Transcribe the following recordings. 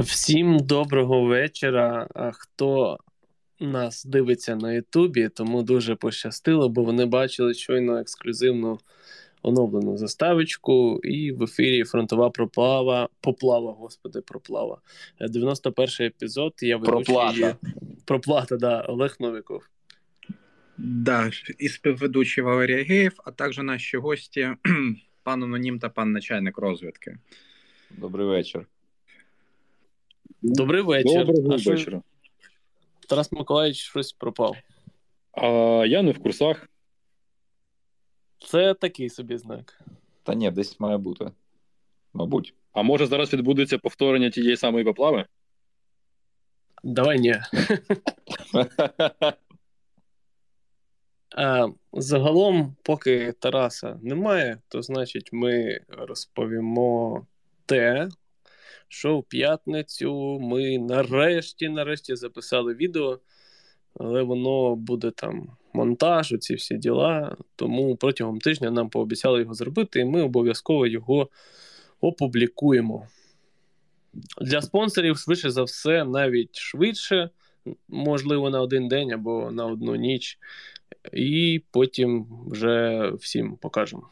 Всім доброго вечора. Хто нас дивиться на Ютубі, тому дуже пощастило, бо вони бачили щойно ексклюзивну оновлену заставочку, і в ефірі фронтова проплава, поплава, господи, проплава. 91 епізод. Я ведучий... Проплата. Проплата, да, Олег Новиков. Да, і співведучий Валерій Геєв, а також наші гості, пан Анонім та пан начальник розвідки. Добрий вечір. Добрий вечір. Доброго А що- Тарас Миколаївич щось пропав. А я не в курсах. Це такий собі знак. Та ні, десь має бути. Мабуть. А може зараз відбудеться повторення тієї самої поплави? Давай ні. А, загалом, поки Тараса немає, то значить ми розповімо те, що в п'ятницю ми нарешті, нарешті записали відео, але воно буде там монтаж, оці всі діла. Тому протягом тижня нам пообіцяли його зробити, і ми обов'язково його опублікуємо. Для спонсорів, швидше за все, навіть швидше, можливо, на один день або на одну ніч, і потім вже всім покажемо.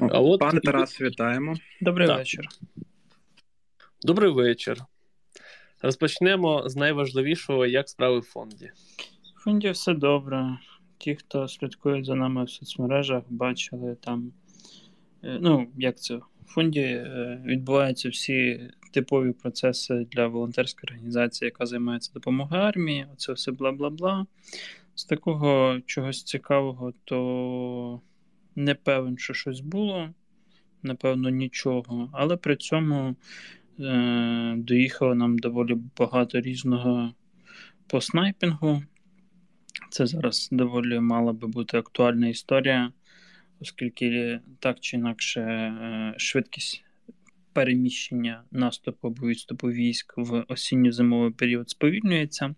А от Пане Тарас, вітаємо. Добрий Так. вечір. Добрий вечір. Розпочнемо з найважливішого, як справи в фонді. В фонді все добре. Ті, хто слідкує за нами в соцмережах, бачили там. е, Ну, як це? В фонді е, відбуваються всі типові процеси для волонтерської організації, яка займається допомогою армії. Оце все бла-бла-бла. З такого чогось цікавого, то не певен, що щось було. Напевно, нічого. Але при цьому доїхало нам доволі багато різного по снайпінгу. Це зараз доволі мала би бути актуальна історія, оскільки так чи інакше е, швидкість переміщення наступу або відступу військ в осінньо-зимовий період сповільнюється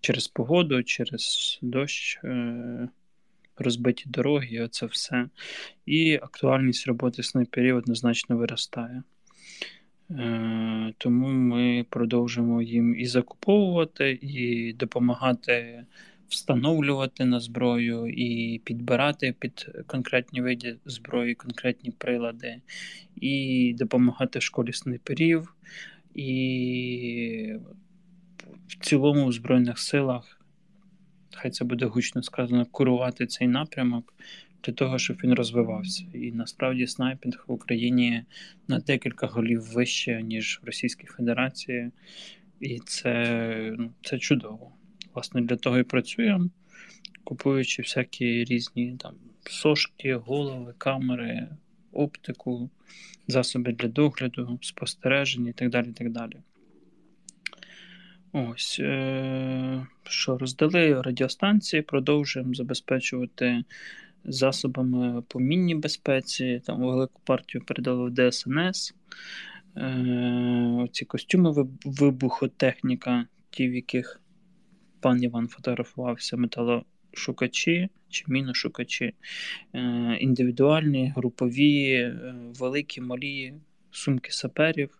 через погоду, через дощ, е, розбиті дороги, оце все. І актуальність роботи снайперів однозначно виростає. Е, Тому ми продовжимо їм і закуповувати, і допомагати встановлювати на зброю, і підбирати під конкретні види зброї, конкретні прилади, і допомагати школі снайперів, і в цілому в Збройних силах, хай це буде гучно сказано, курувати цей напрямок для того, щоб він розвивався. І насправді снайпінг в Україні на декілька голів вище, ніж в Російській Федерації. І це, ну, це чудово. Власне, для того і працюємо, купуючи всякі різні там сошки, голови, камери, оптику, засоби для догляду, спостереження і так далі. І так далі. Ось, е- що роздали радіостанції, продовжуємо забезпечувати засобами по мінній безпеці. Там велику партію передали в ДСНС. Е- ці костюми вибухотехніка, ті, в яких пан Іван фотографувався, металошукачі чи міношукачі, е- індивідуальні, групові, е- великі, малі сумки саперів.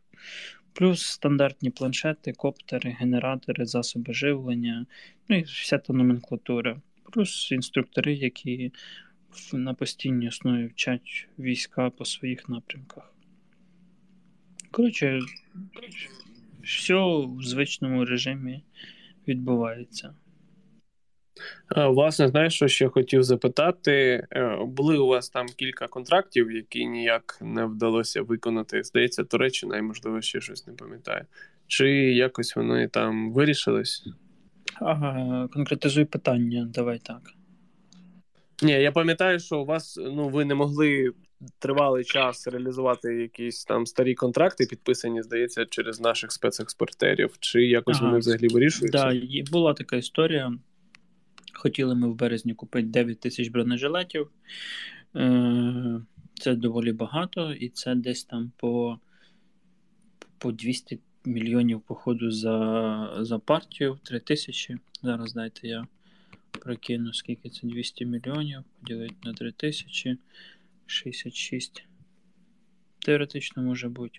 Плюс стандартні планшети, коптери, генератори, засоби живлення, ну і вся та номенклатура. Плюс інструктори, які на постійній основі вчать війська по своїх напрямках. Коротше, все в звичному режимі відбувається. Власне, знаєш, що ще хотів запитати? Е, Були у вас там кілька контрактів, які ніяк не вдалося виконати. Здається, Туреччина і, можливо, ще щось не пам'ятаю. Чи якось вони там вирішились? Ага, конкретизуй питання, давай так. Ні, я пам'ятаю, що у вас ну ви не могли тривалий час реалізувати якісь там старі контракти, підписані, здається, через наших спецекспортерів. Чи якось Ага. вони взагалі вирішуються? Да, була така історія. Хотіли ми в березні купити 9 тисяч бронежилетів. Е, Це доволі багато, і це десь там по, по 200 мільйонів походу за, за партію, 3 тисячі. Зараз дайте я прокину, скільки це 200 мільйонів, поділити на 3 тисячі, 66 теоретично може бути.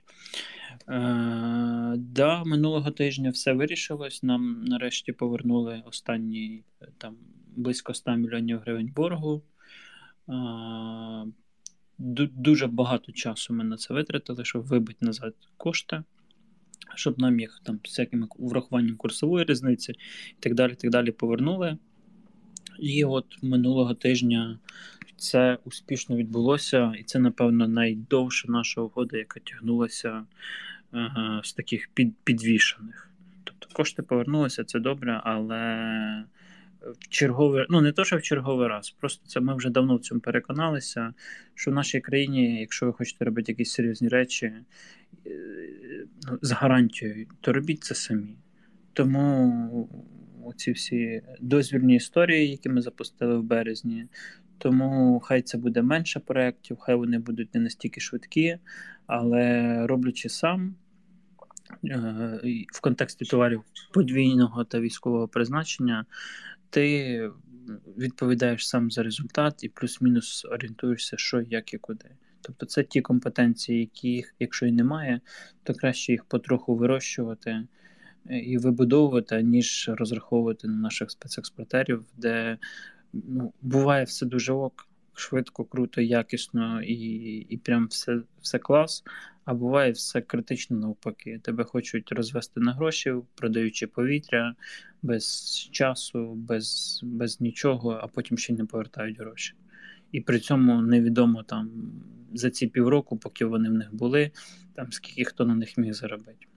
Е, да, минулого тижня все вирішилось. Нам нарешті повернули останні там близько 100 мільйонів гривень боргу. Е, дуже багато часу ми на це витратили, щоб вибити назад кошти, щоб нам їх там всяким врахуванням курсової різниці і так далі, так далі повернули. І от минулого тижня це успішно відбулося, і це, напевно, найдовша наша угода, яка тягнулася ага, з таких під, підвішених. Тобто кошти повернулися, це добре, але в черговий, ну не то, що в черговий раз, просто це ми вже давно в цьому переконалися, що в нашій країні, якщо ви хочете робити якісь серйозні речі е, ну, з гарантією, то робіть це самі. Тому ці всі дозвільні історії, які ми запустили в березні, тому хай це буде менше проєктів, хай вони будуть не настільки швидкі, але роблячи сам е, в контексті товарів подвійного та військового призначення, ти відповідаєш сам за результат і плюс-мінус орієнтуєшся, що, як і куди. Тобто це ті компетенції, які, якщо і немає, то краще їх потроху вирощувати і вибудовувати, ніж розраховувати на наших спецекспортерів, де ну, буває все дуже ок, швидко, круто, якісно і і прям все все клас. А буває все критично навпаки. Тебе хочуть розвести на гроші, продаючи повітря без часу, без без нічого, а потім ще не повертають гроші. І при цьому невідомо там за ці півроку, поки вони в них були, там скільки хто на них міг заробити.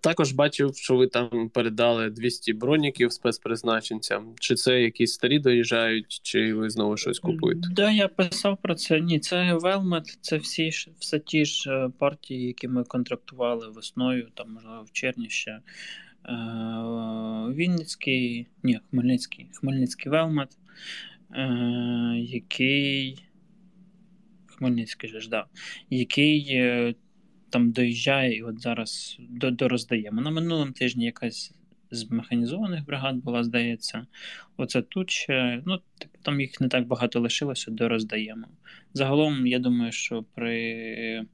Також бачив, що ви там передали 200 броніків спецпризначенцям. Чи це якісь старі доїжджають, чи ви знову щось купуєте? Да, я писав про це. Ні, це Велмет, це всі все ті ж е, партії, які ми контрактували весною, там, можливо, в червні ще. Е, Вінницький, ні, Хмельницький, Хмельницький Велмет, е, який. Хмельницький же ж, да, який там доїжджає і от зараз дороздаємо. На минулому тижні якась з механізованих бригад була, здається. Оце тут ще, ну, типу, там їх не так багато лишилося, дороздаємо. Загалом, я думаю, що при.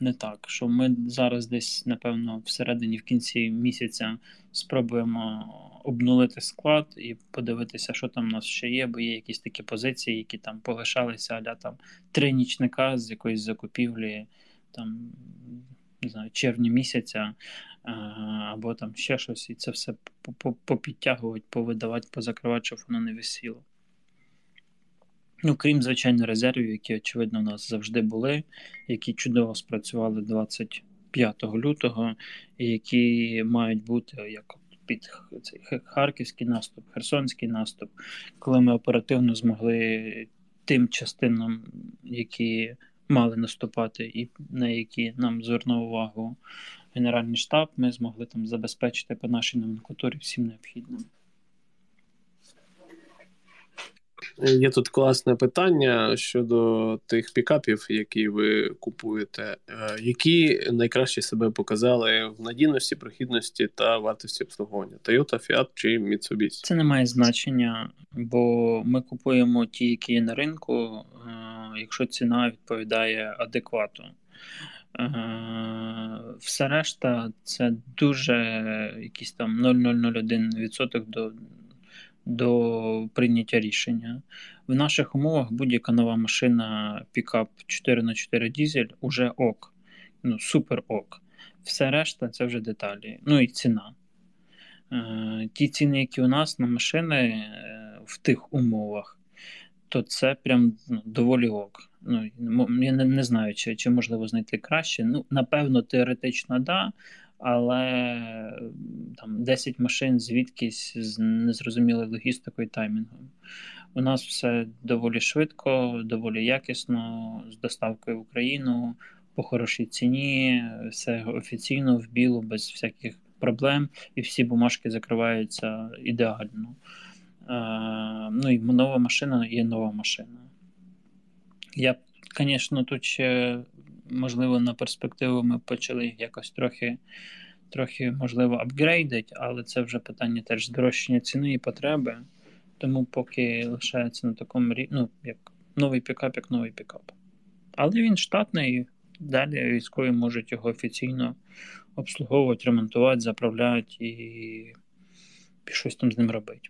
Не так, що ми зараз десь, напевно, всередині в кінці місяця спробуємо обнулити склад і подивитися, що там у нас ще є, бо є якісь такі позиції, які там полишалися, аля там три нічника з якоїсь закупівлі там, не знаю, червні місяця або там ще щось, і це все попідтягувати, повидавати, позакривати, щоб воно не висіло. Ну, крім, звичайно, резервів, які, очевидно, у нас завжди були, які чудово спрацювали 25 лютого, і які мають бути як під цей харківський наступ, херсонський наступ, коли ми оперативно змогли тим частинам, які мали наступати, і на які нам звернув увагу Генеральний штаб, ми змогли там забезпечити по нашій номенклатурі всім необхідним. Є тут класне питання щодо тих пікапів, які ви купуєте. Е, які найкраще себе показали в надійності, прохідності та вартості обслуговування? Toyota, Fiat чи Mitsubishi? Це не має значення, бо ми купуємо ті, які є на ринку, якщо ціна відповідає адеквату. Е, все решта це дуже якийсь там 0,001% до до прийняття рішення. В наших умовах будь-яка нова машина пікап 4х4 дізель уже ок. Ну, супер ок. Все решта це вже деталі. Ну і ціна. Е, ті ціни, які у нас на машини е, в тих умовах, то це прям ну, доволі ок. Ну, Я не, не знаю, чи чи можливо знайти краще. Ну, Напевно, теоретично, да, але там 10 машин звідкись з незрозумілою логістикою і таймінгом. У нас все доволі швидко, доволі якісно, з доставкою в Україну по хорошій ціні, все офіційно в білу, без всяких проблем, і всі бумажки закриваються ідеально. Е, ну і нова машина є нова машина. Я, звісно, тут ще можливо, на перспективу ми почали якось трохи, трохи можливо, апгрейдити, але це вже питання теж здорожчання ціни і потреби. Тому поки лишається на такому рівні, ну, як новий пікап, як новий пікап. Але він штатний, далі військові можуть його офіційно обслуговувати, ремонтувати, заправляти і щось там з ним робити.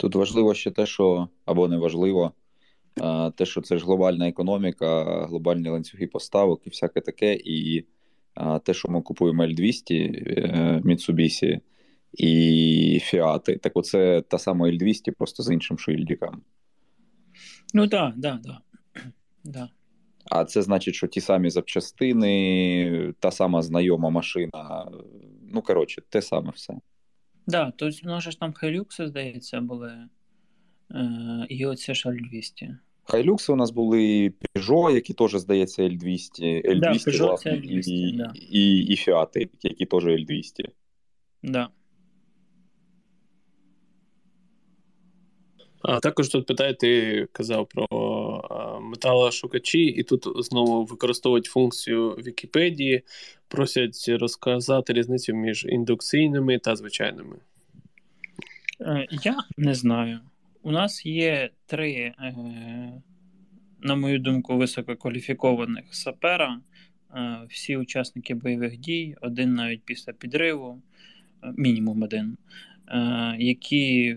Тут важливо ще те, що або не важливо, те, що це ж глобальна економіка, глобальні ланцюги поставок і всяке таке. І те, що ми купуємо L200 е, Mitsubishi і Fiat, так оце та сама L200, просто з іншим шильдиком. Ну так, да, да. А це значить, що ті самі запчастини, та сама знайома машина. Ну, коротше, те саме все. Да, тобто у нас ж там Hilux, здається, були. Е, і оце ж L200. Хайлюкси у нас були Peugeot, які теж, здається, L200, L200, Да, Peugeot власне, це L200, і, да. і, і Fiat, які теж L200. Да. А також тут питає, ти казав про металошукачі, і тут знову використовують функцію Вікіпедії, просять розказати різницю між індукційними та звичайними. Е, Я не знаю. У нас є три, е, на мою думку, висококваліфікованих сапера. Е, Всі учасники бойових дій, один навіть після підриву, мінімум один, які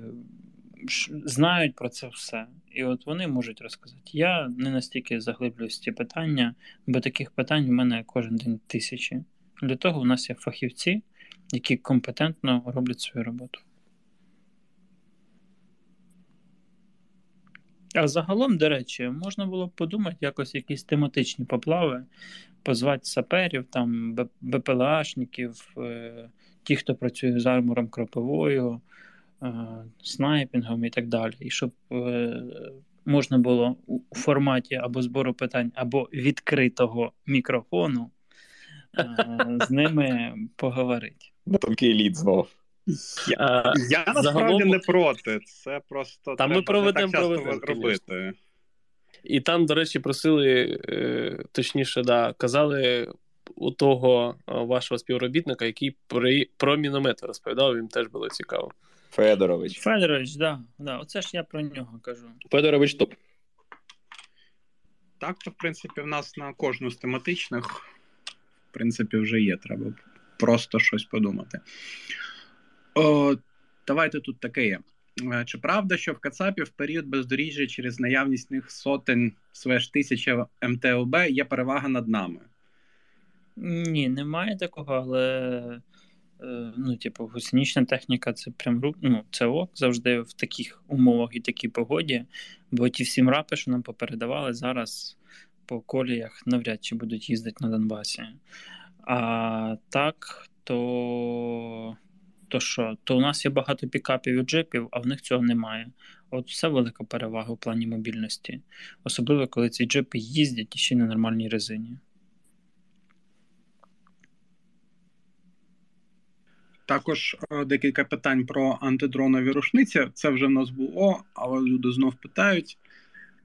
знають про це все. І от вони можуть розказати. Я не настільки заглиблююсь в ці питання, бо таких питань в мене кожен день тисячі. Для того у нас є фахівці, які компетентно роблять свою роботу. А загалом, до речі, можна було б подумати якось якісь тематичні поплави, позвати саперів, там, БПЛАшників, е, ті, хто працює з армором кроповою, снайпінгом і так далі. І щоб е, можна було у форматі або збору питань, або відкритого мікрофону е, з ними поговорити. Тонкий лід знов. А, Я насправді загалом- не проти. Це просто Та треба не проведемо, так часто проведемо, робити. І там, до речі, просили, е, точніше, да, казали у того е, вашого співробітника, який про, про міномети розповідав, їм теж було цікаво. Федорович. Федорович, да, да, оце ж я про нього кажу. Федорович топ. Так, то, в принципі, в нас на кожну з тематичних, в принципі, вже є. Треба просто щось подумати. О, давайте тут таке є. Е, Чи правда, що в Кацапі в період бездоріжжя через наявність них сотень свеж тисяча МТОБ є перевага над нами? Ні, немає такого, але ну, типу, гусенична техніка це прям ну, це ок завжди в таких умовах і такій погоді. Бо ті всі мрапи, що нам попередавали, зараз по коліях навряд чи будуть їздити на Донбасі. А так, то. То що? То у нас є багато пікапів і джипів, а в них цього немає. От це велика перевага в плані мобільності. Особливо, коли ці джипи їздять і ще на нормальній резині. Також е, декілька питань про антидронові рушниці. Це вже в нас було, але люди знов питають,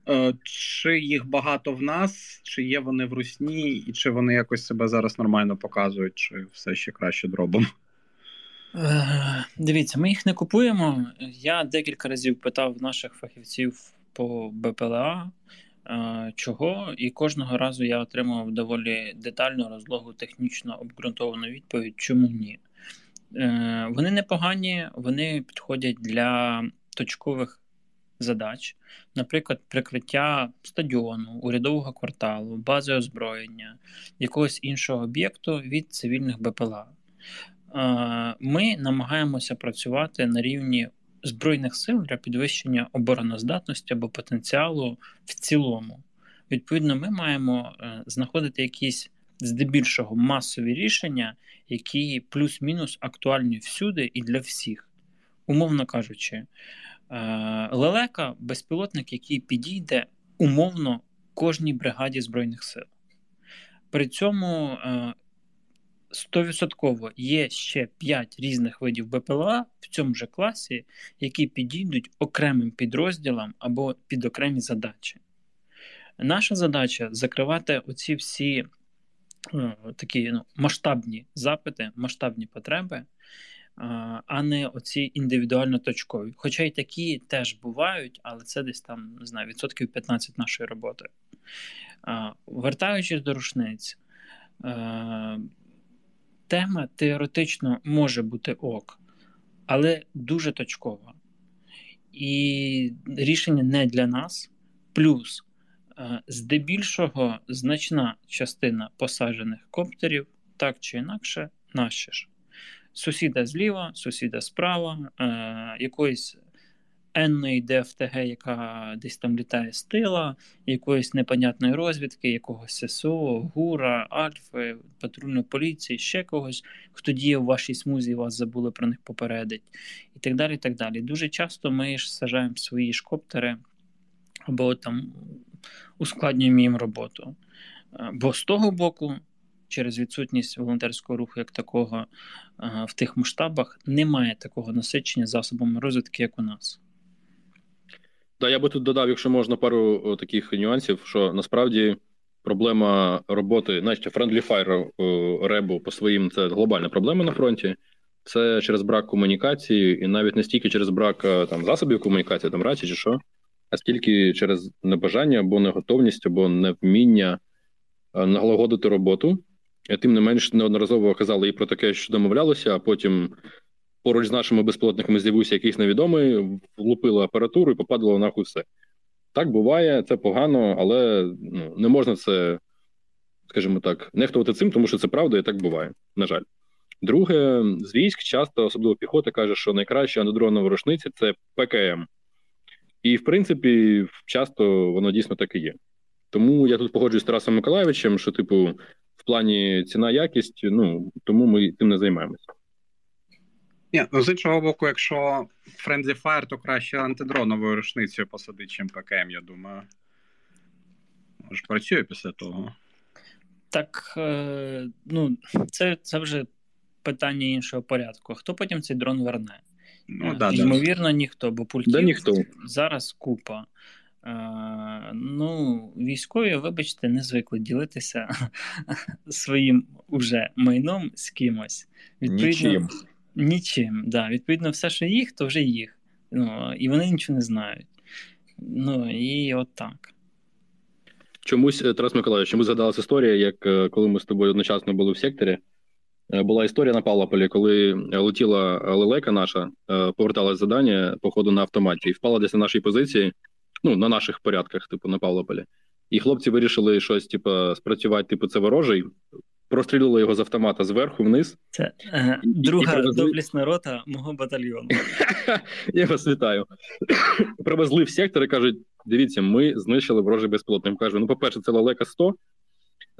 е, чи їх багато в нас, чи є вони в русні, і чи вони якось себе зараз нормально показують, чи все ще краще дробом. Е, Дивіться, ми їх не купуємо. Я декілька разів питав наших фахівців по БПЛА, чого, і кожного разу я отримав доволі детальну, розлогу, технічно обґрунтовану відповідь, чому ні. Е, Вони непогані, вони підходять для точкових задач, наприклад, прикриття стадіону, урядового кварталу, бази озброєння, якогось іншого об'єкту від цивільних БПЛА. Е, Ми намагаємося працювати на рівні Збройних сил для підвищення обороноздатності або потенціалу в цілому. Відповідно, ми маємо е, знаходити якісь здебільшого масові рішення, які плюс-мінус актуальні всюди і для всіх. Умовно кажучи, е, лелека безпілотник, який підійде умовно кожній бригаді Збройних сил. При цьому е, 100% є ще 5 різних видів БПЛА в цьому же класі, які підійдуть окремим підрозділам або під окремі задачі. Наша задача закривати оці всі такі ну, масштабні запити, масштабні потреби, а не оці індивідуально точкові. Хоча й такі теж бувають, але це десь там не знаю, відсотків 15 нашої роботи. Вертаючись до рушниць, тема теоретично може бути ок, але дуже точкова. І рішення не для нас. Плюс, здебільшого, значна частина посаджених коптерів так чи інакше наші ж сусіда зліва, сусіда справа, е, якоїсь енної ДФТГ, яка десь там літає з тила, якоїсь непонятної розвідки, якогось ССО, ГУРа, Альфи, патрульної поліції, ще когось, хто діє в вашій смузі, вас забули про них попередить, і так далі. і так далі. Дуже часто ми ж сажаємо свої шкоптери або там ускладнюємо їм роботу. Е, бо з того боку через відсутність волонтерського руху як такого в тих масштабах немає такого насичення засобами розвитки, як у нас. Так, я би тут додав, якщо можна, пару таких нюансів, що насправді проблема роботи, значить, Friendly Fire ребу по своїм це глобальна проблема на фронті. Це через брак комунікації, і навіть не стільки через брак там засобів комунікації, там рації чи що, а стільки через небажання або неготовність, або невміння налагодити роботу Тим не менш, неодноразово казали і про таке, що домовлялося, а потім поруч з нашими безпілотниками з'явився якийсь невідомий, влупили апаратуру і попадало нахуй все. Так буває, це погано, але ну, не можна це, скажімо так, нехтувати цим, тому що це правда і так буває. На жаль. Друге, з військ часто, особливо піхота, каже, що найкраща антидронова рушниця це ПКМ. І, в принципі, часто воно дійсно так і є. Тому я тут погоджуюсь з Тарасом Миколаєвичем, що, типу, в плані ціна якість, ну тому ми тим не займаємося. Ні, ну з іншого боку, якщо Friendly Fire, то краще антидроновою рушницею посадити, чим ПКМ, я думаю. Може, працює після того. Так, е, ну, це це вже питання іншого порядку. Хто потім цей дрон верне? Ну, да, Ймовірно, да. ніхто, бо пультів да, ніхто. зараз купа. Ну, військові, вибачте, не звикли ділитися своїм уже майном з кимось. Відповідно, Нічим. Нічим, да. Відповідно, все, що їх, то вже їх. Ну, І вони нічого не знають. Ну, і от так. Чомусь, е, Тарас Миколаївич, чомусь згадалася історія, як е, коли ми з тобою одночасно були в секторі. Е, була історія на Павлополі, коли летіла лелека наша, поверталась задання по ходу на автоматі і впала десь на нашій позиції ну, на наших порядках, типу, на Павлополі. І хлопці вирішили щось, типу, спрацювати, типу, це ворожий. Прострілили його з автомата зверху вниз. Це е, друга і привезли... доблісна рота мого батальйону. Я вас вітаю. Привезли в сектор і кажуть: дивіться, ми знищили ворожий безпілотник. Кажу, ну, по-перше, це лелека 100,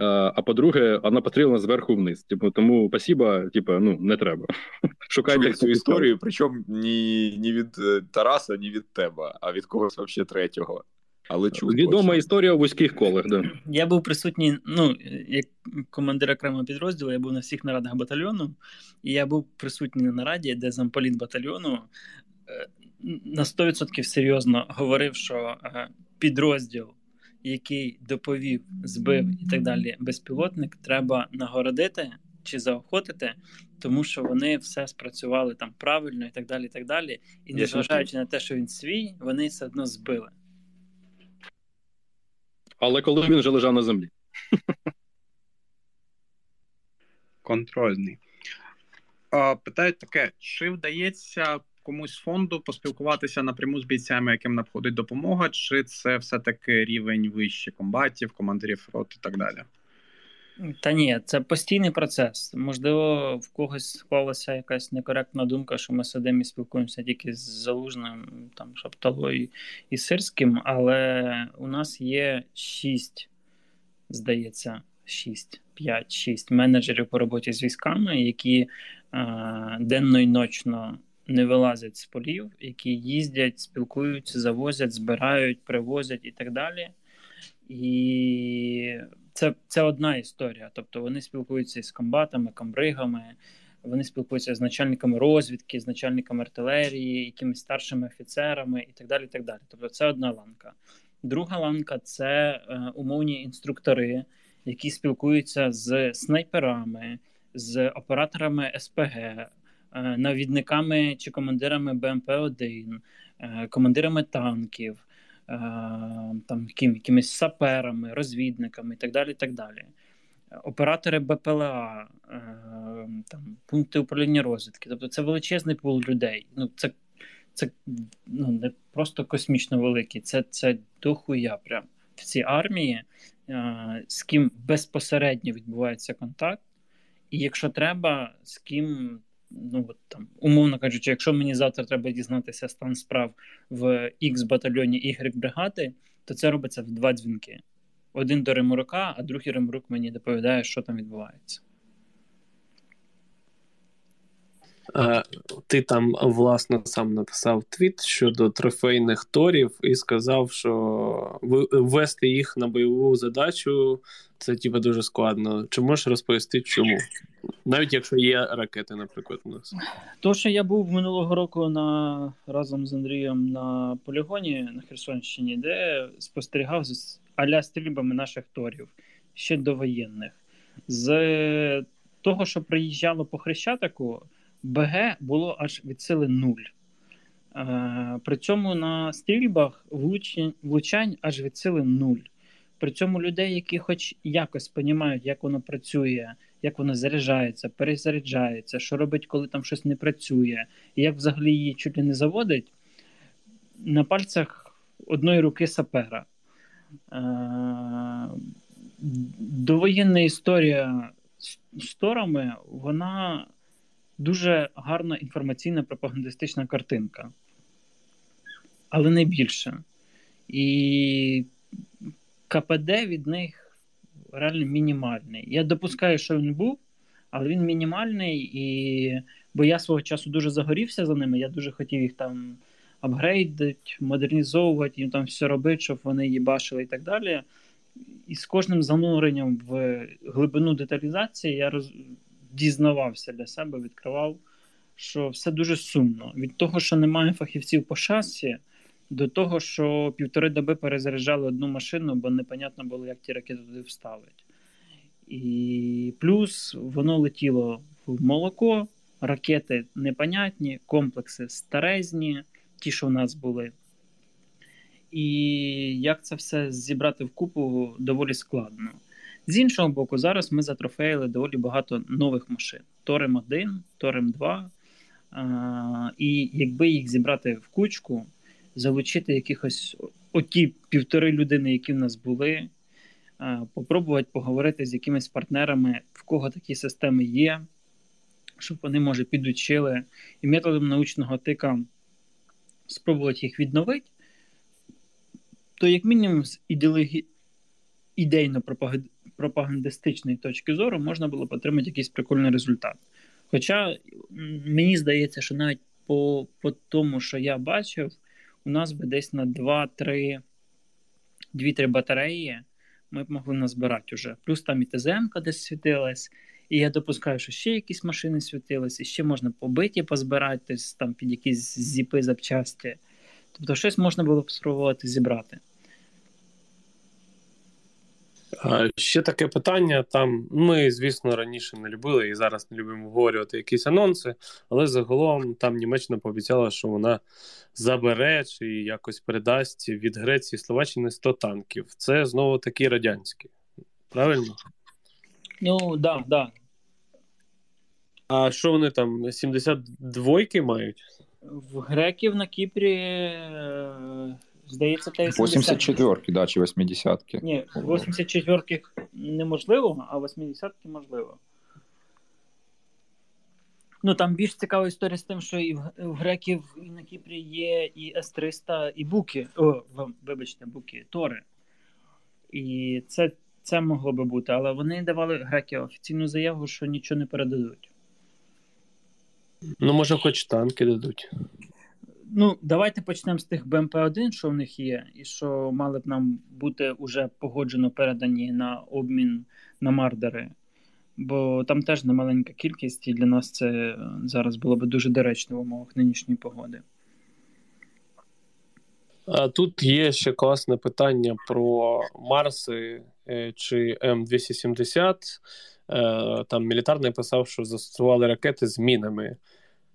а по-друге, вона потрібна зверху вниз. Типу, тому спасіба, типу, ну не треба. Шукайте цю історію, причому ні ні від е, Тараса, ні від тебе, а від когось взагалі третього. Але чув відома точно. історія у вузьких колах. Да. Я був присутній, ну як командир окремого підрозділу, я був на всіх нарадах батальйону, і я був присутній на нараді, де замполіт батальйону е, на 100% серйозно говорив, що е, підрозділ який доповів, збив і так далі безпілотник, треба нагородити чи заохотити, тому що вони все спрацювали там правильно і так далі. І так далі. І незважаючи на те, що він свій, вони все одно збили. Але коли він вже лежав на землі. Контрольний. Питають таке: чи вдається комусь фонду поспілкуватися напряму з бійцями, яким надходить допомога, чи це все-таки рівень вище комбатів, командирів рот і так далі? Та ні, це постійний процес. Можливо, в когось склалася якась некоректна думка, що ми сидимо і спілкуємося тільки з залужним, там Шапталою і Сирським, але у нас є шість, здається, шість, п'ять, шість менеджерів по роботі з військами, які е, денно і ночно не вилазять з полів, які їздять, спілкуються, завозять, збирають, привозять і так далі. І це це одна історія. Тобто вони спілкуються з комбатами, камбригами, вони спілкуються з начальниками розвідки, з начальниками артилерії, якимись старшими офіцерами і так далі. і так далі. Тобто це одна ланка. Друга ланка це е, умовні інструктори, які спілкуються з снайперами, з операторами СПГ, навідниками чи командирами БМП-1, е, командирами танків, там яким, якимись саперами, розвідниками і так далі. так далі. Оператори БПЛА, там, пункти управління розвідки. Тобто це величезний пул людей. Ну, Це це ну, не просто космічно великий, це це дохуя прям в цій армії, з ким безпосередньо відбувається контакт, і якщо треба, з ким, ну от там, умовно кажучи, якщо мені завтра треба дізнатися стан справ в X батальйоні Y бригади, то це робиться в два дзвінки. Один до Римурука, а другий Римурук мені доповідає, що там відбувається. Ти там власне сам написав твіт щодо трофейних торів і сказав, що ввести їх на бойову задачу це типу, дуже складно. Чи можеш розповісти, чому? Навіть якщо є ракети, наприклад, у нас. То, що я був минулого року на разом з Андрієм на полігоні на Херсонщині, де спостерігав з аля стрільбами наших торів ще довоєнних. З того, що приїжджало по Хрещатику. БГ було аж від сили нуль. Е, при цьому на стрільбах влучань, аж від сили нуль. При цьому людей, які хоч якось розуміють, як воно працює, як воно заряджається, перезаряджається, що робить, коли там щось не працює, і як взагалі її чуть не заводить, на пальцях одної руки сапера. Е, довоєнна історія з торами, вона дуже гарна інформаційна пропагандистична картинка, але не більше. І КПД від них реально мінімальний. Я допускаю, що він був, але він мінімальний, і бо я свого часу дуже загорівся за ними, я дуже хотів їх там апгрейдити, модернізовувати, їм там все робити, щоб вони її бачили і так далі. І з кожним зануренням в глибину деталізації я роз дізнавався для себе, відкривав, що все дуже сумно. Від того, що немає фахівців по шасі, до того, що півтори доби перезаряджали одну машину, бо непонятно було, як ті ракети туди вставить. І плюс воно летіло в молоко, ракети непонятні, комплекси старезні, ті, що в нас були. І як це все зібрати в купу доволі складно. З іншого боку, зараз ми затрофеїли доволі багато нових машин: Торем 1, Торем 2. А, І якби їх зібрати в кучку, залучити якихось оті півтори людини, які в нас були, попробувати поговорити з якимись партнерами, в кого такі системи є, щоб вони, може, підучили, і методом научного тика спробувати їх відновити, то, як мінімум, з ідеології ідейно пропагандистичної точки зору можна було б отримати якийсь прикольний результат. Хоча мені здається, що навіть по по тому, що я бачив, у нас би десь на 2-3 2-3 батареї ми б могли назбирати вже. Плюс там і ТЗМ десь світилась, і я допускаю, що ще якісь машини світились, і ще можна побиті позбирати там під якісь зіпи запчасті. Тобто, щось можна було б спробувати зібрати. Ще таке питання. Там ми, звісно, раніше не любили і зараз не любимо обговорювати якісь анонси, але загалом там Німеччина пообіцяла, що вона забере чи якось передасть від Греції Словаччини 100 танків. Це знову такі радянські. Правильно? Ну, так, да, так. Да. А що вони там? 72-ки мають? В греків на Кіпрі е, Здається, та 84-ки, да, чи 80-ки. Ні, 84-ки неможливо, а 80-ки можливо. Ну там більш цікава історія з тим, що і в, в греків і на Кіпрі є і С-300, і Буки. О, вибачте, Буки, Тори. І це це могло би бути, але вони давали греки офіційну заяву, що нічого не передадуть. Ну, може, хоч танки дадуть. Ну, давайте почнемо з тих БМП-1, що в них є, і що мали б нам бути уже погоджено передані на обмін на мардери. Бо там теж немаленька кількість, і для нас це зараз було б дуже доречно в умовах нинішньої погоди. Тут є ще класне питання про Марси е, чи М270. Е, там мілітарний писав, що застосували ракети з мінами.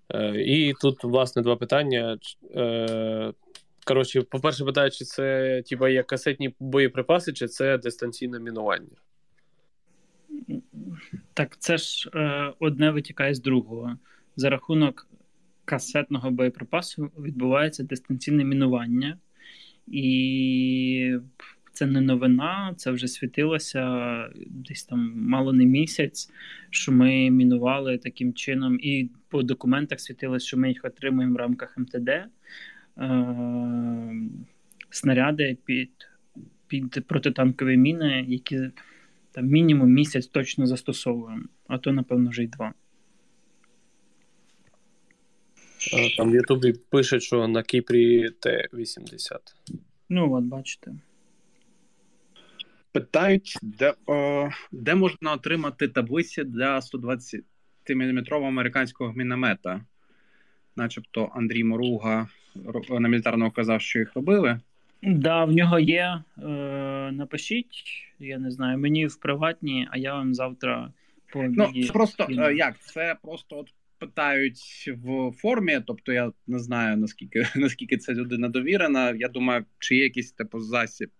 Е, І тут, власне, два питання. Е, Коротше, по-перше, питаю, чи це типа як касетні боєприпаси, чи це дистанційне мінування? Так, це ж е, одне витікає з другого. За рахунок касетного боєприпасу відбувається дистанційне мінування, і це не новина, це вже світилося десь там мало не місяць, що ми мінували таким чином, і по документах світилося, що ми їх отримуємо в рамках МТД. Е, снаряди під під протитанкові міни, які там мінімум місяць точно застосовуємо, а то, напевно, вже й два. Там в Ютубі пишуть, що на Кіпрі Т-80. Ну, от, бачите. Питають, де о, де можна отримати таблиці для 120 мм американського міномета. Начебто Андрій Моруга на мілітарного казав, що їх робили. Да, в нього є. Е, Напишіть, я не знаю, мені в приватні, а я вам завтра по Ну, це просто е, як? Це просто от питають в формі, тобто я не знаю наскільки наскільки ця людина довірена. Я думаю, чи є якийсь типу засіб.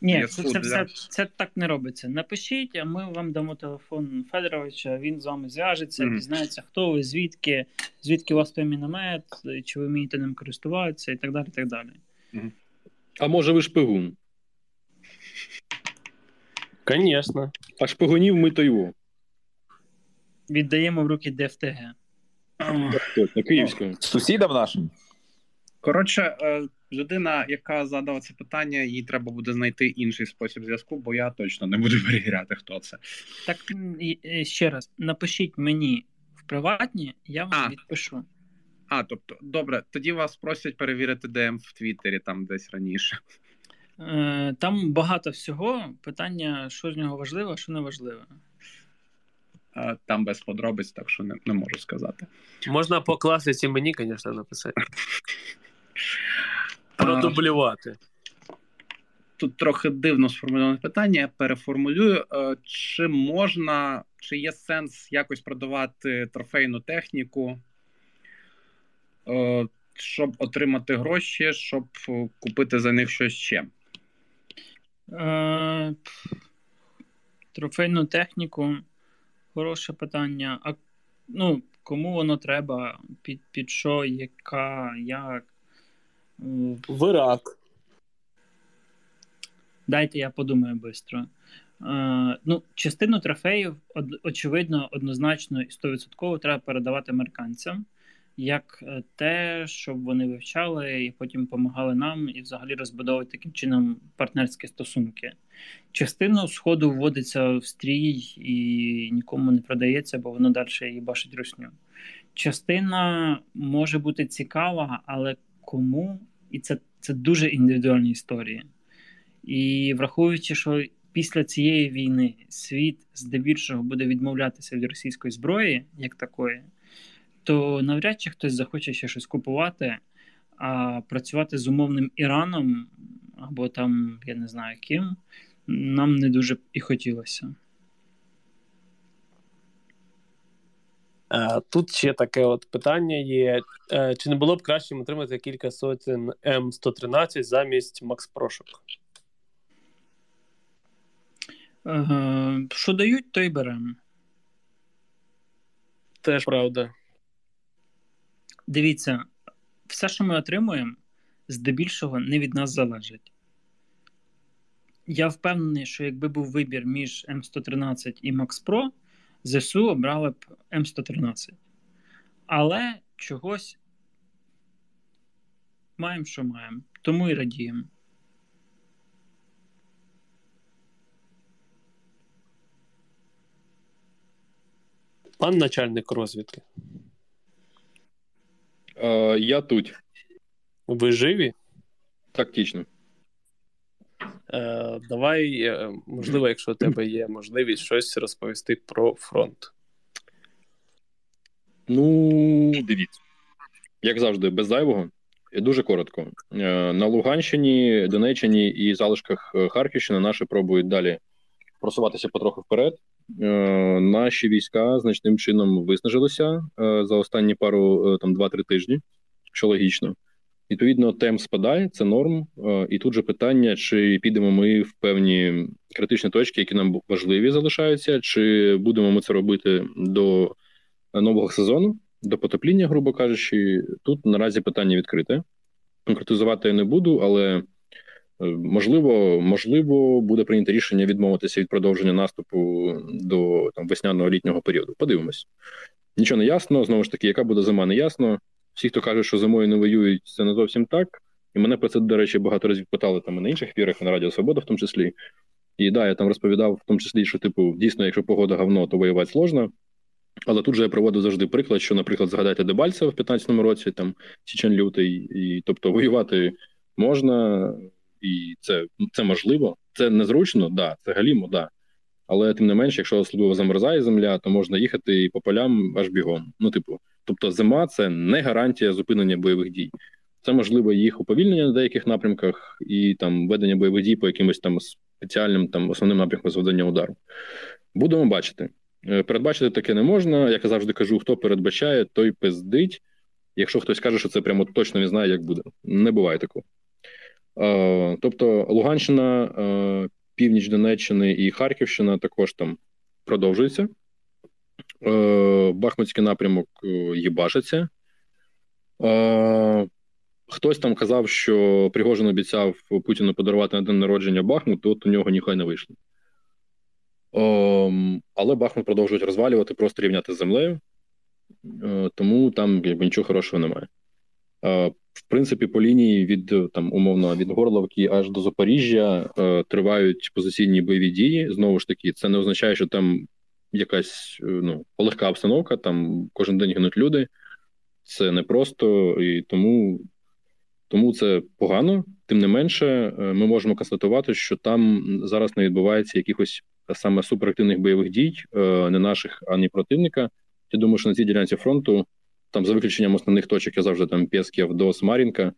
Ні, це, це, це, це так не робиться. Напишіть, а ми вам дамо телефон Федоровича, він з вами зв'яжеться, mm. дізнається, хто ви, звідки, звідки у вас той міномет, чи ви вмієте ним користуватися, і так далі. І так далі. Mm. А може ви шпигун? Звісно. А шпигунів ми то його. Віддаємо в руки ДФТГ. Точно, Київською. Сусідам нашим. Коротше, е, людина, яка задала це питання, їй треба буде знайти інший спосіб зв'язку, бо я точно не буду перевіряти, хто це. Так ще раз, напишіть мені в приватні, я вам а. відпишу. А, тобто, добре, тоді вас просять перевірити ДМ в Твіттері там десь раніше. Е, там багато всього. Питання, що з нього важливо, що не важливо. Е, там без подробиць, так що не, не можу сказати. Можна по класиці мені, звісно, написати. Продублювати. Тут трохи дивно сформульоване питання. Я переформулюю. Е, чи можна, чи є сенс якось продавати трофейну техніку, е, щоб отримати гроші, щоб купити за них щось ще? Е, Трофейну техніку. Хороше питання. А ну, кому воно треба? Під під що, яка, як? В Ірак. Дайте я подумаю швидко. Е, ну, Частину трофеїв, очевидно, однозначно і 100% треба передавати американцям, як е, те, щоб вони вивчали і потім допомагали нам, і взагалі розбудовувати таким чином партнерські стосунки. Частину сходу вводиться в стрій і нікому не продається, бо воно далі її бачить русню. Частина може бути цікава, але кому і це це дуже індивідуальні історії. І враховуючи, що після цієї війни світ здебільшого буде відмовлятися від російської зброї, як такої, то навряд чи хтось захоче ще щось купувати, а працювати з умовним Іраном або там, я не знаю ким, нам не дуже і хотілося. Тут ще таке от питання є: е, чи не було б краще отримати кілька сотень М113 замість Макс Прошок? Е, що дають, то й беремо. Теж правда. Дивіться, все, що ми отримуємо, здебільшого не від нас залежить. Я впевнений, що якби був вибір між М113 і Max Pro, ЗСУ обрали б М113. Але чогось маємо, що маємо. Тому і радіємо. Пан начальник розвідки. Е, Я тут. Ви живі? Тактично. Е, Давай, е, можливо, якщо у тебе є можливість щось розповісти про фронт. Ну, дивіться. Як завжди, без зайвого. Дуже коротко. Е, на Луганщині, Донеччині і залишках Харківщини наші пробують далі просуватися потроху вперед. наші війська значним чином виснажилися за останні пару там 2-3 тижні, що логічно. Відповідно, темп спадає, це норм. І тут же питання: чи підемо ми в певні критичні точки, які нам важливі залишаються, чи будемо ми це робити до нового сезону, до потопління, грубо кажучи, тут наразі питання відкрите. Конкретизувати я не буду, але Е, можливо, можливо, буде прийнято рішення відмовитися від продовження наступу до там весняного літнього періоду. Подивимось. Нічого не ясно. Знову ж таки, яка буде зима, не ясно. Всі, хто каже, що зимою не воюють, це не зовсім так. І мене про це, до речі, багато разів питали там і на інших фірах, на Радіо Свобода, в тому числі. І да, я там розповідав, в тому числі, що, типу, дійсно, якщо погода говно, то воювати сложно. Але тут же я проводив завжди приклад, що, наприклад, згадайте Дебальцева в 15-му році, там Січен Лютий, і тобто воювати можна, і це це можливо. Це незручно, да, це галімо, да. Але тим не менше, якщо особливо замерзає земля, то можна їхати і по полям аж бігом. Ну, типу, тобто, зима це не гарантія зупинення бойових дій. Це можливо їх уповільнення на деяких напрямках і там ведення бойових дій по якимось там спеціальним там основним напрямкам завдання удару. Будемо бачити. Е, передбачити таке не можна. Як я завжди кажу, хто передбачає, той пиздить. Якщо хтось каже, що це прямо точно не знає, як буде. Не буває такого. Е, тобто Луганщина, е, північ Донеччини і Харківщина також там продовжується. Е, Бахмутський напрямок їбашиться. Хтось там казав, що Пригожин обіцяв Путіну подарувати на день народження Бахмут, то от у нього ніхай не вийшло. Але Бахмут продовжують розвалювати, просто рівняти з землею, тому там якби нічого хорошого немає. В принципі, по лінії від там умовно від Горловки аж до Запоріжжя е, тривають позиційні бойові дії. Знову ж таки, це не означає, що там якась е, ну легка обстановка. Там кожен день гинуть люди. Це непросто і тому тому це погано. Тим не менше, е, ми можемо констатувати, що там зараз не відбувається якихось саме суперактивних бойових дій, е, не наших, ані противника. Я думаю, що на цій ділянці фронту там за виключенням основних точок я завжди там Пєсків до Смарінка,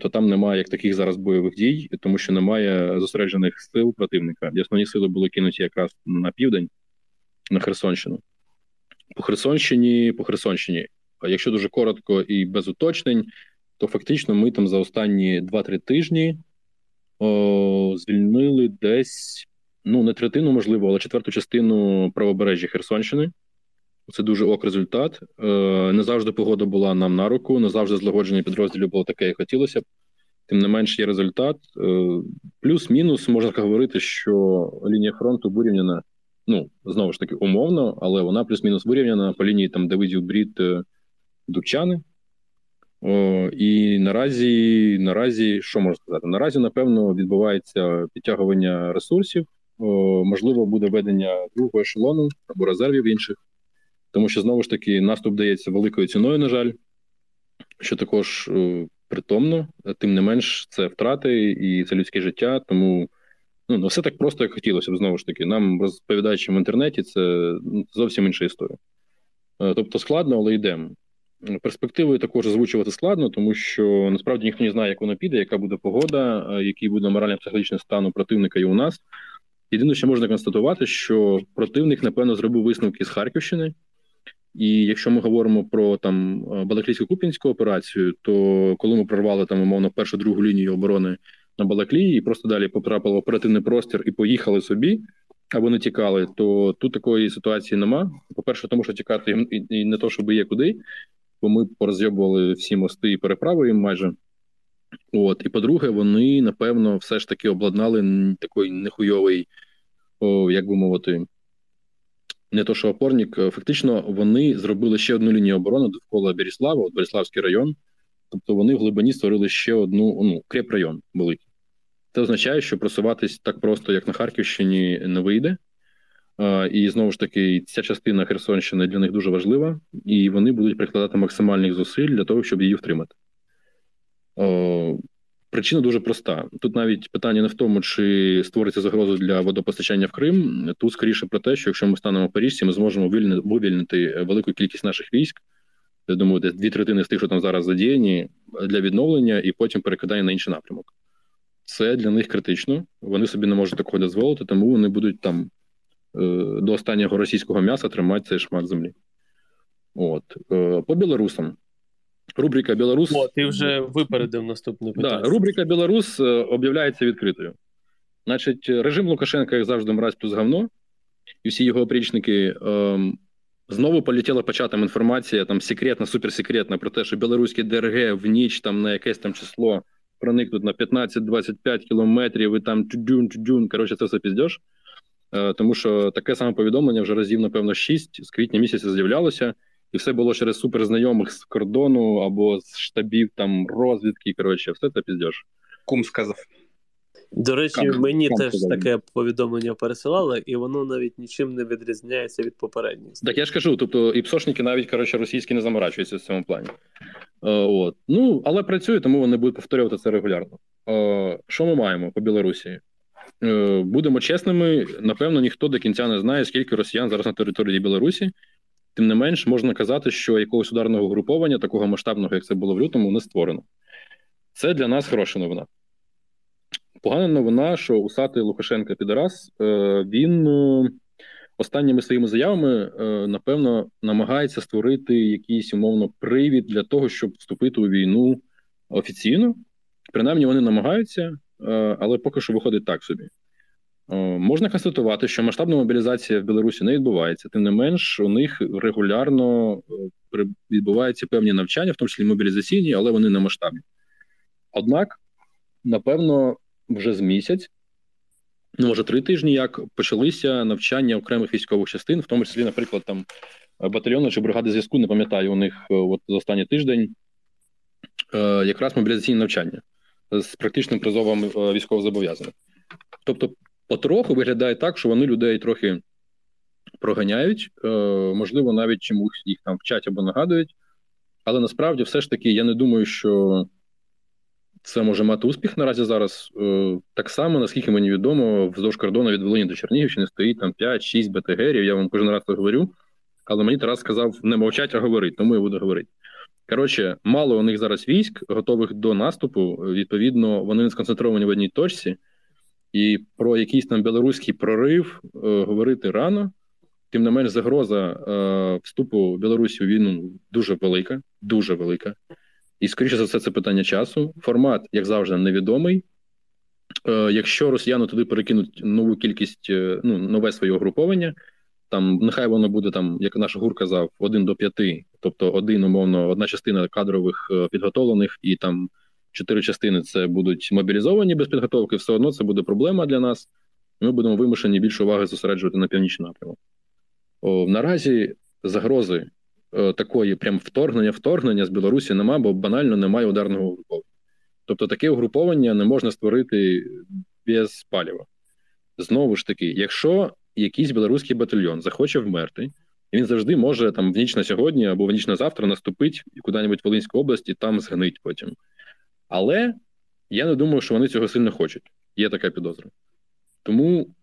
то там немає як таких зараз бойових дій, тому що немає зосереджених сил противника. І основні сили були кинуті якраз на південь, на Херсонщину. По Херсонщині, по Херсонщині, якщо дуже коротко і без уточнень, то фактично ми там за останні 2-3 тижні о, звільнили десь ну не третину, можливо, але четверту частину правобережжя Херсонщини. Це дуже ок результат. Е, не завжди погода була нам на руку, не завжди злагодження підрозділів було таке, як хотілося б. Тим не менш, є результат. Е, плюс-мінус можна говорити, що лінія фронту вирівняна, ну знову ж таки, умовно, але вона плюс-мінус вирівняна по лінії там Давидів Брід е, Дубчани. О, І наразі, наразі, що можна сказати? Наразі, напевно, відбувається підтягування ресурсів. О, можливо, буде ведення другого ешелону або резервів інших тому що знову ж таки наступ дається великою ціною, на жаль, що також е, притомно, тим не менш, це втрати і це людське життя. Тому ну, не все так просто, як хотілося б знову ж таки. Нам розповідаючи в інтернеті, це ну, зовсім інша історія. Е, тобто складно, але йдемо. Перспективою також озвучувати складно, тому що насправді ніхто не знає, як воно піде, яка буде погода, е, який буде морально-психологічний стан у противника і у нас. Єдине, що можна констатувати, що противник, напевно, зробив висновки з Харківщини. І якщо ми говоримо про там е, Балаклійську купінську операцію, то коли ми прорвали там умовно першу другу лінію оборони на Балаклії і просто далі потрапили в оперативний простір і поїхали собі або не тікали, то тут такої ситуації нема. По-перше, тому що тікати і, не то, щоб є куди, бо ми порозйобували всі мости і переправи їм майже. От, і по-друге, вони напевно все ж таки обладнали такий нехуйовий, о, як би мовити не то, що опорник, фактично вони зробили ще одну лінію оборони довкола Беріслава, от Беріславський район. Тобто вони в глибині створили ще одну ну, креп-район великий. Це означає, що просуватись так просто, як на Харківщині, не вийде. І знову ж таки, ця частина Херсонщини для них дуже важлива, і вони будуть прикладати максимальних зусиль для того, щоб її втримати. Причина дуже проста. Тут навіть питання не в тому, чи створиться загроза для водопостачання в Крим. Тут скоріше про те, що якщо ми станемо Паріжці, ми зможемо вивільнити велику кількість наших військ. Я думаю, десь дві третини з тих, що там зараз задіяні, для відновлення і потім перекидання на інший напрямок. Це для них критично. Вони собі не можуть такого дозволити, тому вони будуть там до останнього російського м'яса тримати цей шмат землі. От. По білорусам. Рубрика Білорус. О, ти вже випередив наступне питання. Да, Рубрика Білорус об'являється відкритою. Значить, режим Лукашенка, як завжди, мразь плюс говно, і всі його опрічники. Ем, Знову полетіла початом інформація там секретна, суперсекретна про те, що білоруські ДРГ в ніч там на якесь там число проникнуть на 15-25 кілометрів і там тюдюн, тюдюн. Коротше, це все піздєш. Е, тому що таке саме повідомлення вже разів, напевно, 6 з квітня місяця з'являлося, і все було через суперзнайомих з кордону або з штабів там розвідки. Коротше, все це піздєш. Кум сказав. До речі, Кам, мені Кам теж таке повідомлення пересилали, і воно навіть нічим не відрізняється від попередніх. Так я ж кажу, тобто і псошники навіть коротше російські не заморачуються в цьому плані. Е, от. Ну, але працює, тому вони будуть повторювати це регулярно. Е, що ми маємо по Білорусі? Е, будемо чесними, напевно, ніхто до кінця не знає, скільки росіян зараз на території Білорусі. Тим не менш, можна казати, що якогось ударного груповання, такого масштабного, як це було в лютому, не створено. Це для нас хороша новина. Погана новина, що усатий Лукашенка Підарас, е, він е, останніми своїми заявами, е, напевно, намагається створити якийсь умовно привід для того, щоб вступити у війну офіційно. Принаймні, вони намагаються, але поки що виходить так собі. Можна констатувати, що масштабна мобілізація в Білорусі не відбувається, тим не менш, у них регулярно відбуваються певні навчання, в тому числі мобілізаційні, але вони не масштабні. Однак, напевно, вже з місяць, ну може три тижні, як почалися навчання окремих військових частин, в тому числі, наприклад, там батальйони чи бригади зв'язку, не пам'ятаю, у них е, от за останній тиждень е, якраз мобілізаційні навчання з практичним призовом е, військовозобов'язаних. Тобто, потроху виглядає так, що вони людей трохи проганяють, можливо, навіть чомусь їх там вчать або нагадують. Але насправді, все ж таки, я не думаю, що це може мати успіх наразі зараз. Е, так само, наскільки мені відомо, вздовж кордону від Волині до Чернігівщини стоїть там 5-6 БТГерів. Я вам кожен раз це говорю. Але мені Тарас сказав не мовчать, а говорити, тому я буду говорити. Коротше, мало у них зараз військ, готових до наступу. Відповідно, вони не сконцентровані в одній точці, і про якийсь там білоруський прорив е, говорити рано. Тим не менш, загроза е, вступу Білорусі у війну дуже велика, дуже велика. І, скоріше за все, це питання часу. Формат, як завжди, невідомий. Е, Якщо росіяни туди перекинуть нову кількість, е, ну, нове своє угруповання, там нехай воно буде, там, як наш гур казав, один до п'яти, тобто один, умовно, одна частина кадрових е, підготовлених, і там чотири частини це будуть мобілізовані без підготовки, все одно це буде проблема для нас. Ми будемо вимушені більше уваги зосереджувати на північний напрямок. Наразі загрози такої прям вторгнення, вторгнення з Білорусі немає, бо банально немає ударного угруповання. Тобто таке угруповання не можна створити без паліва. Знову ж таки, якщо якийсь білоруський батальйон захоче вмерти, він завжди може там в ніч на сьогодні або в ніч на завтра наступити куди-небудь в Волинську область і там згнить потім. Але я не думаю, що вони цього сильно хочуть. Є така підозра. Тому,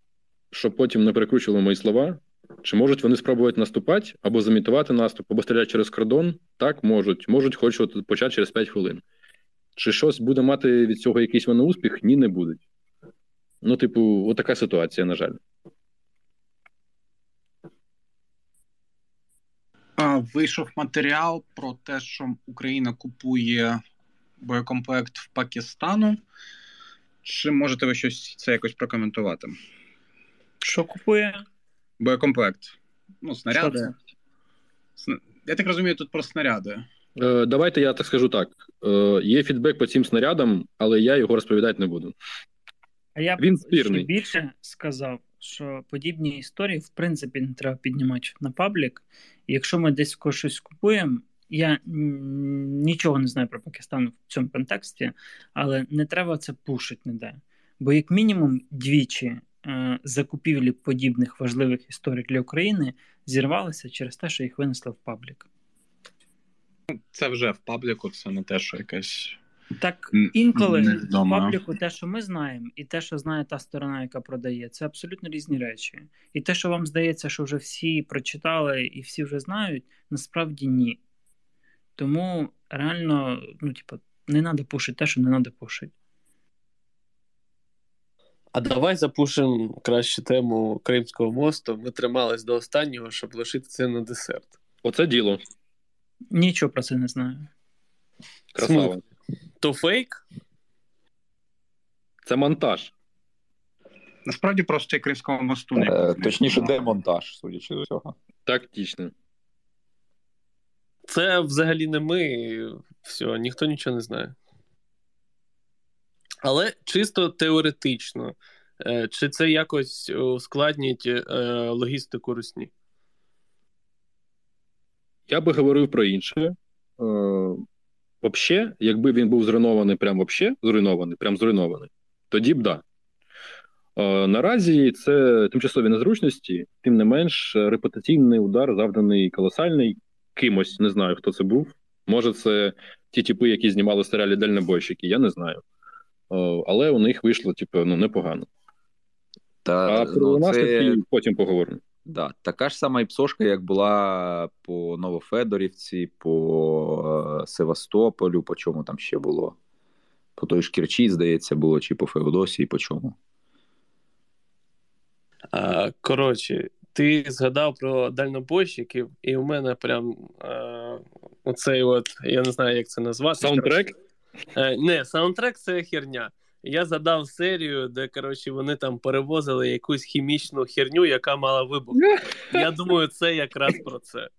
щоб потім не перекручували мої слова, чи можуть вони спробувати наступати або замітувати наступ, або стріляти через кордон? Так, можуть. Можуть хочуть почати через 5 хвилин. Чи щось буде мати від цього якийсь вони успіх? Ні, не будуть. Ну, типу, отака ситуація, на жаль. Вийшов матеріал про те, що Україна купує боєкомплект в Пакистану. Чи можете ви щось це якось прокоментувати? Що купує? Боєкомплект. Ну, снаряди. Я так розумію, тут про снаряди. Е, Давайте я так скажу так. Е, Є фідбек по цим снарядам, але я його розповідати не буду. А я б Він спірний. ще більше сказав, що подібні історії, в принципі, не треба піднімати на паблік. І якщо ми десь щось купуємо, я нічого не знаю про Пакистан в цьому контексті, але не треба це пушити ніде. Бо, як мінімум, двічі закупівлі подібних важливих історій для України зірвалися через те, що їх винесли в паблік. Це вже в пабліку, це не те, що якесь. Так інколи в пабліку те, що ми знаємо, і те, що знає та сторона, яка продає, це абсолютно різні речі. І те, що вам здається, що вже всі прочитали і всі вже знають, насправді ні. Тому реально, ну, типу, не треба пушити те, що не треба пушити. А давай запушимо краще тему Кримського мосту. Ми тримались до останнього, щоб лишити це на десерт. Оце діло. Нічого про це не знаю. Красава. То фейк? Це монтаж. Насправді просто Кримського мосту не Е, точніше, демонтаж, судячи з усього. Тактично. Це взагалі не ми, все, ніхто нічого не знає. Але чисто теоретично, е, чи це якось ускладнить е, логістику русні? Я би говорив про інше. Е, Вообще, якби він був зруйнований, прям вообще зруйнований, прям зруйнований, тоді б да. Наразі це тимчасові незручності, тим не менш, репутаційний удар завданий колосальний кимось. Не знаю, хто це був. Може, це ті типи, які знімали серіалі Дальнобойщики, я не знаю. Е, Але у них вийшло, типу, ну, непогано. Та, А про ну, наслідки це, потім поговоримо. да, така ж сама і псошка, як була по Новофедорівці, по е, Севастополю, по чому там ще було. По той ж Керчі, здається, було, чи по Феодосії, по чому. А, коротше, ти згадав про дальнобойщиків, і у мене прям а, оцей от, я не знаю, як це назвати. Саундтрек? Е, не, саундтрек це херня. Я задав серію, де коротше, вони там перевозили якусь хімічну херню, яка мала вибух. Я думаю, це якраз про це.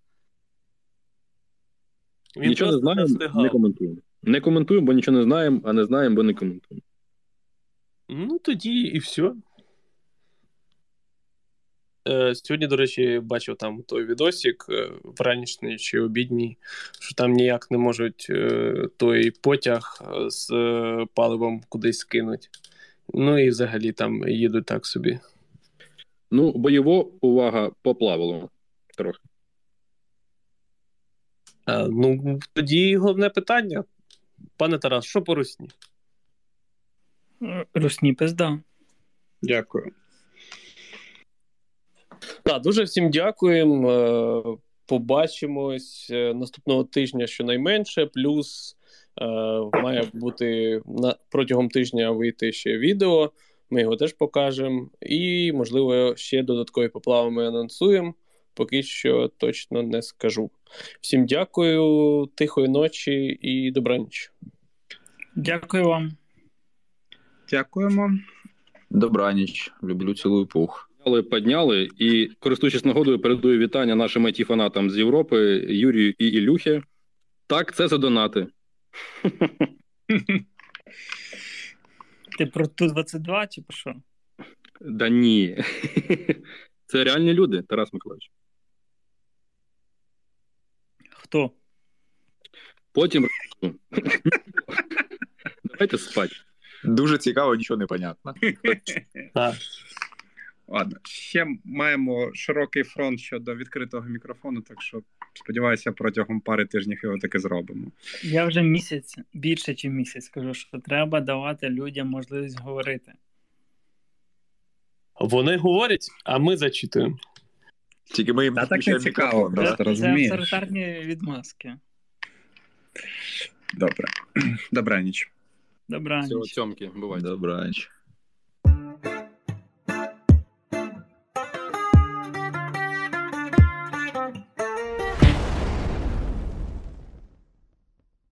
Він нічого не знаємо, встигав. не коментуємо. Не коментуємо, бо нічого не знаємо, а не знаємо, бо не коментуємо. Ну, тоді і все. Е, сьогодні, до речі, бачив там той відосик е, вранішній чи обідній, що там ніяк не можуть е, той потяг з е, паливом кудись скинути. Ну і взагалі там їдуть так собі. Ну, бойово увага поплавало трохи. Е, ну, тоді головне питання. Пане Тарас, що по русні? Русні пизда. Дякую. Так, дуже всім дякуємо. Е, Побачимось е, наступного тижня щонайменше. Плюс е, має бути на протягом тижня вийти ще відео. Ми його теж покажемо. І, можливо, ще додаткові поплави ми анонсуємо. Поки що точно не скажу. Всім дякую, тихої ночі і добраніч. Дякую вам. Дякуємо. Добраніч, люблю цілую пух. Підняли, підняли, і користуючись нагодою, передаю вітання нашим it фанатам з Європи, Юрію і Ілюхі. Так, це за донати. Ти про ту 22 чи про що? Да ні. Це реальні люди, Тарас Миколаївич. Хто? Потім давайте спати. Дуже цікаво, нічого не понятно. Ладно, ще маємо широкий фронт щодо відкритого мікрофону, так що сподіваюся, протягом пари тижнів його таки зробимо. Я вже місяць, більше, ніж місяць, кажу, що треба давати людям можливість говорити. Вони говорять, а ми зачитуємо. Тільки ми їм Та так не цікаво, просто Це розумієш. авторитарні відмазки. Добре. Добра ніч. Добра Всього ніч. цьомки, бувайте. Добраніч.